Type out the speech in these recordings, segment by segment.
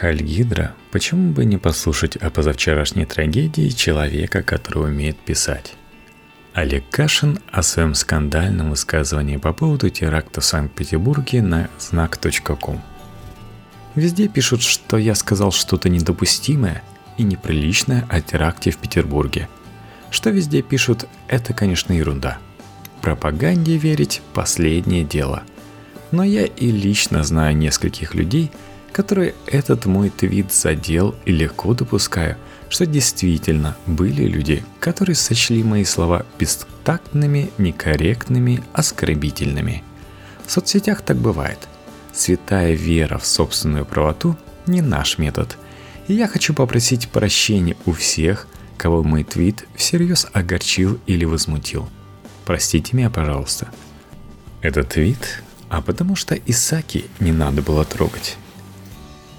Хальгидра, почему бы не послушать о позавчерашней трагедии человека, который умеет писать? Олег Кашин о своем скандальном высказывании по поводу теракта в Санкт-Петербурге на знак.ком. Везде пишут, что я сказал что-то недопустимое и неприличное о теракте в Петербурге. Что везде пишут, это, конечно, ерунда. Пропаганде верить – последнее дело. Но я и лично знаю нескольких людей – которые этот мой твит задел и легко допускаю, что действительно были люди, которые сочли мои слова бестактными, некорректными, оскорбительными. В соцсетях так бывает. Святая вера в собственную правоту не наш метод. И я хочу попросить прощения у всех, кого мой твит всерьез огорчил или возмутил. Простите меня, пожалуйста. Этот твит, а потому что Исаки не надо было трогать.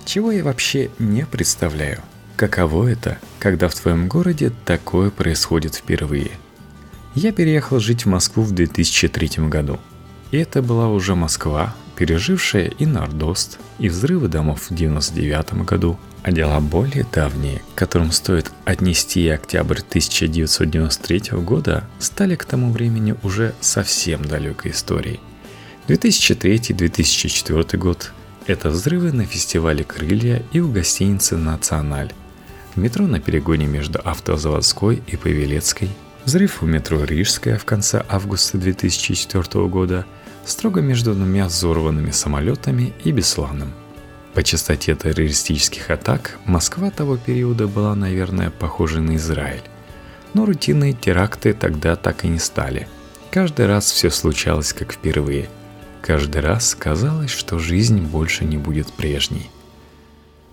Чего я вообще не представляю. Каково это, когда в твоем городе такое происходит впервые? Я переехал жить в Москву в 2003 году. И это была уже Москва, пережившая и Нордост, и взрывы домов в 99 году, а дела более давние, к которым стоит отнести и октябрь 1993 года, стали к тому времени уже совсем далекой историей. 2003-2004 год это взрывы на фестивале «Крылья» и у гостиницы «Националь». Метро на перегоне между Автозаводской и Павелецкой. Взрыв у метро Рижская в конце августа 2004 года. Строго между двумя взорванными самолетами и Бесланом. По частоте террористических атак Москва того периода была, наверное, похожа на Израиль. Но рутинные теракты тогда так и не стали. Каждый раз все случалось как впервые – Каждый раз казалось, что жизнь больше не будет прежней.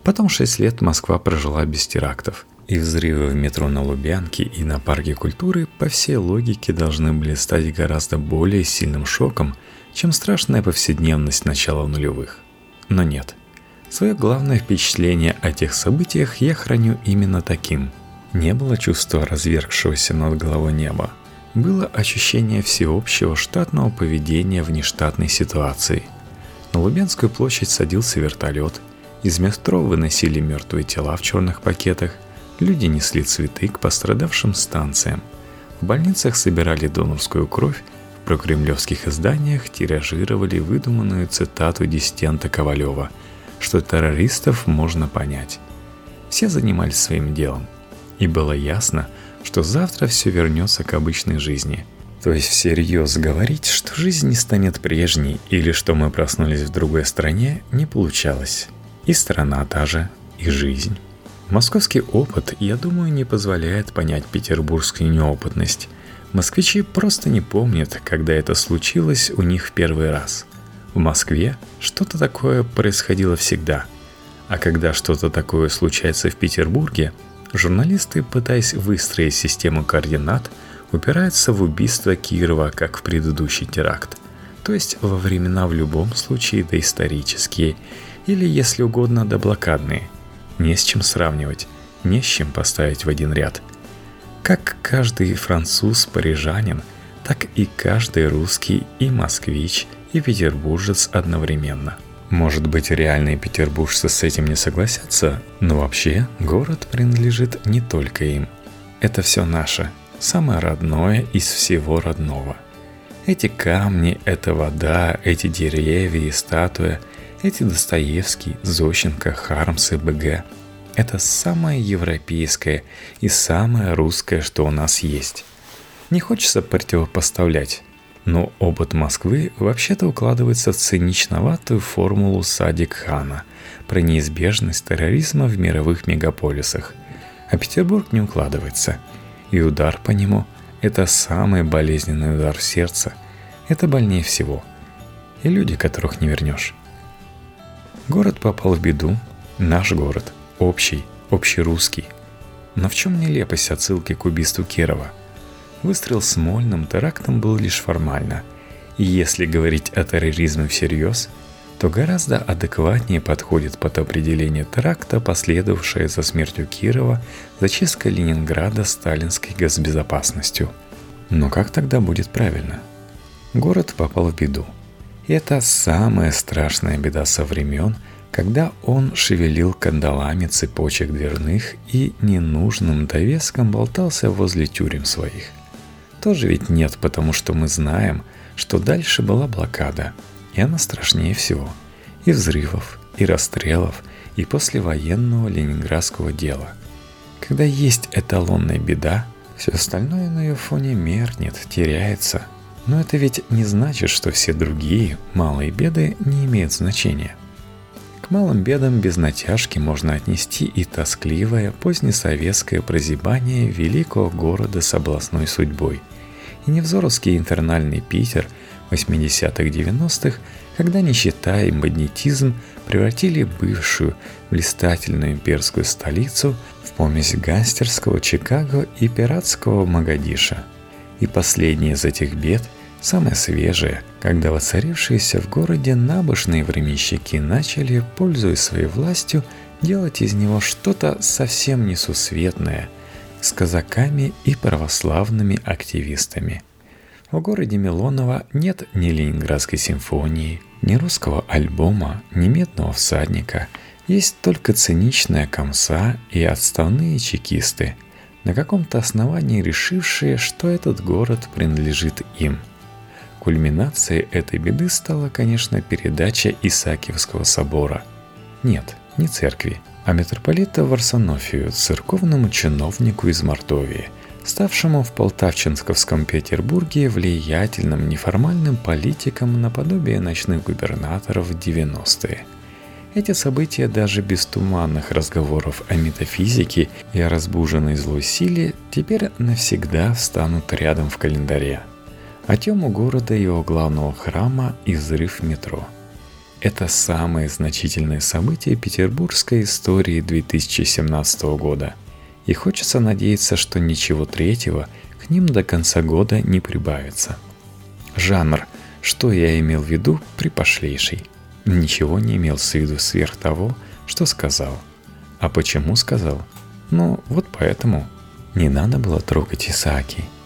Потом шесть лет Москва прожила без терактов. И взрывы в метро на Лубянке и на Парке культуры по всей логике должны были стать гораздо более сильным шоком, чем страшная повседневность начала нулевых. Но нет. Свое главное впечатление о тех событиях я храню именно таким. Не было чувства развергшегося над головой неба, было ощущение всеобщего штатного поведения в нештатной ситуации. На Лубянскую площадь садился вертолет, из метро выносили мертвые тела в черных пакетах, люди несли цветы к пострадавшим станциям. В больницах собирали донорскую кровь, в прокремлевских изданиях тиражировали выдуманную цитату диссидента Ковалева, что террористов можно понять. Все занимались своим делом. И было ясно, что завтра все вернется к обычной жизни. То есть всерьез говорить, что жизнь не станет прежней или что мы проснулись в другой стране, не получалось. И страна та же, и жизнь. Московский опыт, я думаю, не позволяет понять петербургскую неопытность. Москвичи просто не помнят, когда это случилось у них в первый раз. В Москве что-то такое происходило всегда. А когда что-то такое случается в Петербурге – Журналисты, пытаясь выстроить систему координат, упираются в убийство Кирова, как в предыдущий теракт. То есть во времена в любом случае доисторические, или, если угодно, доблокадные. Не с чем сравнивать, не с чем поставить в один ряд. Как каждый француз парижанин, так и каждый русский и москвич, и петербуржец одновременно – может быть, реальные петербуржцы с этим не согласятся, но вообще город принадлежит не только им. Это все наше, самое родное из всего родного. Эти камни, эта вода, эти деревья и статуя, эти Достоевский, Зощенко, Хармс и БГ – это самое европейское и самое русское, что у нас есть. Не хочется противопоставлять, но опыт Москвы вообще-то укладывается в циничноватую формулу Садик Хана про неизбежность терроризма в мировых мегаполисах. А Петербург не укладывается. И удар по нему – это самый болезненный удар в сердце. Это больнее всего. И люди, которых не вернешь. Город попал в беду. Наш город. Общий, общерусский. Но в чем нелепость отсылки к убийству Кирова – Выстрел с Мольным терактом был лишь формально. И если говорить о терроризме всерьез, то гораздо адекватнее подходит под определение теракта, последовавшее за смертью Кирова, зачистка Ленинграда сталинской госбезопасностью. Но как тогда будет правильно? Город попал в беду. И это самая страшная беда со времен, когда он шевелил кандалами цепочек дверных и ненужным довеском болтался возле тюрем своих. Тоже ведь нет, потому что мы знаем, что дальше была блокада, и она страшнее всего. И взрывов, и расстрелов, и послевоенного ленинградского дела. Когда есть эталонная беда, все остальное на ее фоне меркнет, теряется. Но это ведь не значит, что все другие малые беды не имеют значения. Малым бедам без натяжки можно отнести и тоскливое позднесоветское прозябание великого города с областной судьбой, и невзоровский интернальный Питер 80-х-90-х, когда нищета и магнетизм превратили бывшую блистательную имперскую столицу в помесь гангстерского Чикаго и пиратского Магадиша. И последнее из этих бед – Самое свежее, когда воцарившиеся в городе набожные временщики начали, пользуясь своей властью, делать из него что-то совсем несусветное с казаками и православными активистами. В городе Милонова нет ни Ленинградской симфонии, ни русского альбома, ни медного всадника. Есть только циничная комса и отставные чекисты, на каком-то основании решившие, что этот город принадлежит им – Кульминацией этой беды стала, конечно, передача Исаакиевского собора. Нет, не церкви, а митрополита Варсонофию, церковному чиновнику из Мордовии, ставшему в Полтавчинсковском Петербурге влиятельным неформальным политиком наподобие ночных губернаторов в 90-е. Эти события даже без туманных разговоров о метафизике и о разбуженной злой силе теперь навсегда встанут рядом в календаре – а тему города и его главного храма и взрыв метро. Это самые значительные события петербургской истории 2017 года. И хочется надеяться, что ничего третьего к ним до конца года не прибавится. Жанр «Что я имел в виду?» припошлейший. Ничего не имел в виду сверх того, что сказал. А почему сказал? Ну, вот поэтому. Не надо было трогать Исааки –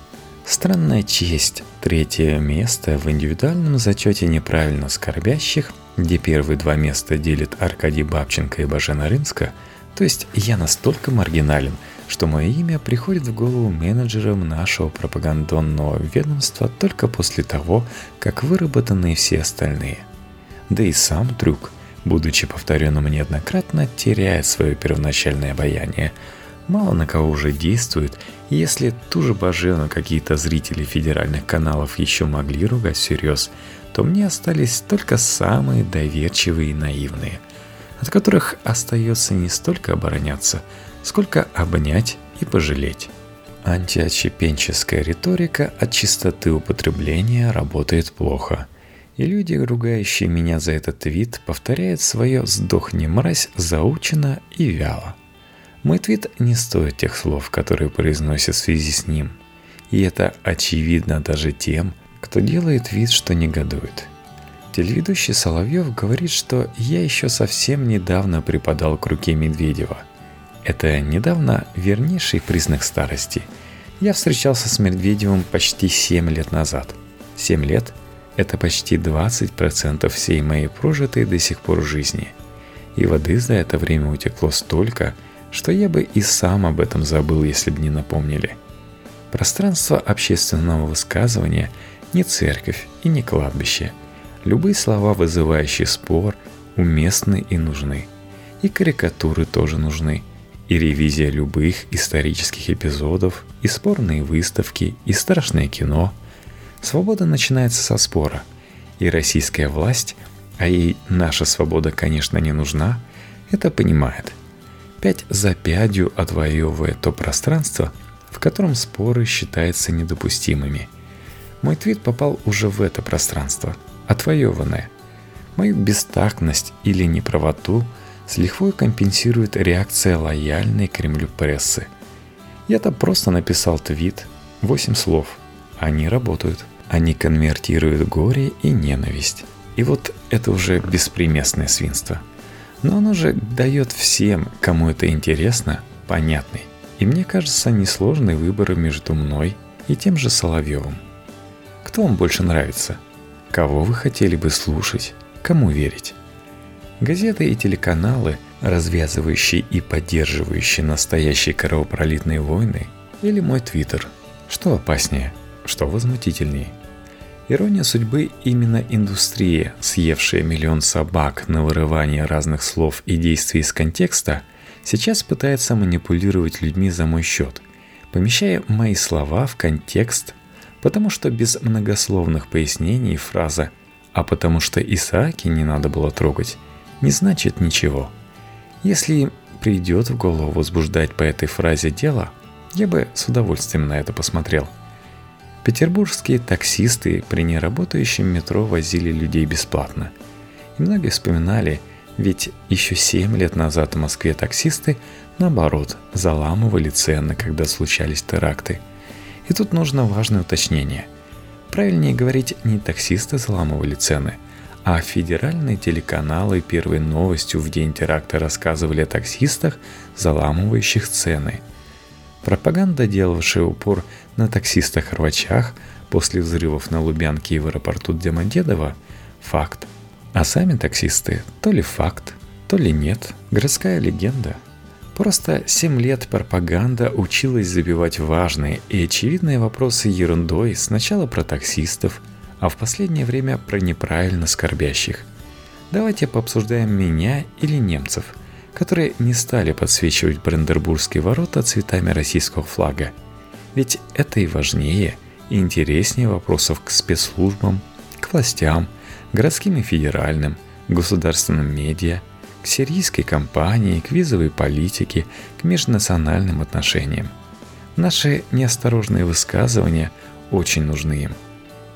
Странная честь. Третье место в индивидуальном зачете неправильно скорбящих, где первые два места делит Аркадий Бабченко и Бажена Рынска, то есть я настолько маргинален, что мое имя приходит в голову менеджерам нашего пропагандонного ведомства только после того, как выработаны все остальные. Да и сам трюк, будучи повторенным неоднократно, теряет свое первоначальное обаяние – мало на кого уже действует, если ту же Бажену какие-то зрители федеральных каналов еще могли ругать всерьез, то мне остались только самые доверчивые и наивные, от которых остается не столько обороняться, сколько обнять и пожалеть. Антиотщепенческая риторика от чистоты употребления работает плохо. И люди, ругающие меня за этот вид, повторяют свое «сдохни, мразь» заучено и вяло – мой твит не стоит тех слов, которые произносят в связи с ним. И это очевидно даже тем, кто делает вид, что негодует. Телеведущий Соловьев говорит, что я еще совсем недавно преподал к руке Медведева. Это недавно вернейший признак старости. Я встречался с Медведевым почти 7 лет назад. 7 лет – это почти 20% всей моей прожитой до сих пор жизни. И воды за это время утекло столько – что я бы и сам об этом забыл, если бы не напомнили. Пространство общественного высказывания не церковь и не кладбище. Любые слова, вызывающие спор, уместны и нужны. И карикатуры тоже нужны. И ревизия любых исторических эпизодов, и спорные выставки, и страшное кино. Свобода начинается со спора. И российская власть, а ей наша свобода, конечно, не нужна, это понимает – пять за пятью отвоевывая то пространство, в котором споры считаются недопустимыми. Мой твит попал уже в это пространство, отвоеванное. Мою бестактность или неправоту с лихвой компенсирует реакция лояльной Кремлю прессы. Я-то просто написал твит, восемь слов. Они работают. Они конвертируют горе и ненависть. И вот это уже беспримесное свинство – но оно же дает всем, кому это интересно, понятный и мне кажется несложный выбор между мной и тем же Соловьевым. Кто вам больше нравится? Кого вы хотели бы слушать? Кому верить? Газеты и телеканалы, развязывающие и поддерживающие настоящие кровопролитные войны, или мой твиттер. Что опаснее, что возмутительнее – Ирония судьбы именно индустрия, съевшая миллион собак на вырывание разных слов и действий из контекста, сейчас пытается манипулировать людьми за мой счет, помещая мои слова в контекст, потому что без многословных пояснений фраза «а потому что Исааки не надо было трогать» не значит ничего. Если придет в голову возбуждать по этой фразе дело, я бы с удовольствием на это посмотрел – Петербургские таксисты при неработающем метро возили людей бесплатно. И многие вспоминали, ведь еще 7 лет назад в Москве таксисты, наоборот, заламывали цены, когда случались теракты. И тут нужно важное уточнение. Правильнее говорить, не таксисты заламывали цены, а федеральные телеканалы первой новостью в день теракта рассказывали о таксистах, заламывающих цены – Пропаганда, делавшая упор на таксистах-рвачах после взрывов на Лубянке и в аэропорту Домодедово – факт. А сами таксисты – то ли факт, то ли нет, городская легенда. Просто 7 лет пропаганда училась забивать важные и очевидные вопросы ерундой сначала про таксистов, а в последнее время про неправильно скорбящих. Давайте пообсуждаем меня или немцев – которые не стали подсвечивать Брандербургские ворота цветами российского флага. Ведь это и важнее, и интереснее вопросов к спецслужбам, к властям, городским и федеральным, государственным медиа, к сирийской кампании, к визовой политике, к межнациональным отношениям. Наши неосторожные высказывания очень нужны им.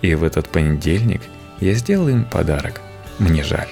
И в этот понедельник я сделал им подарок. Мне жаль.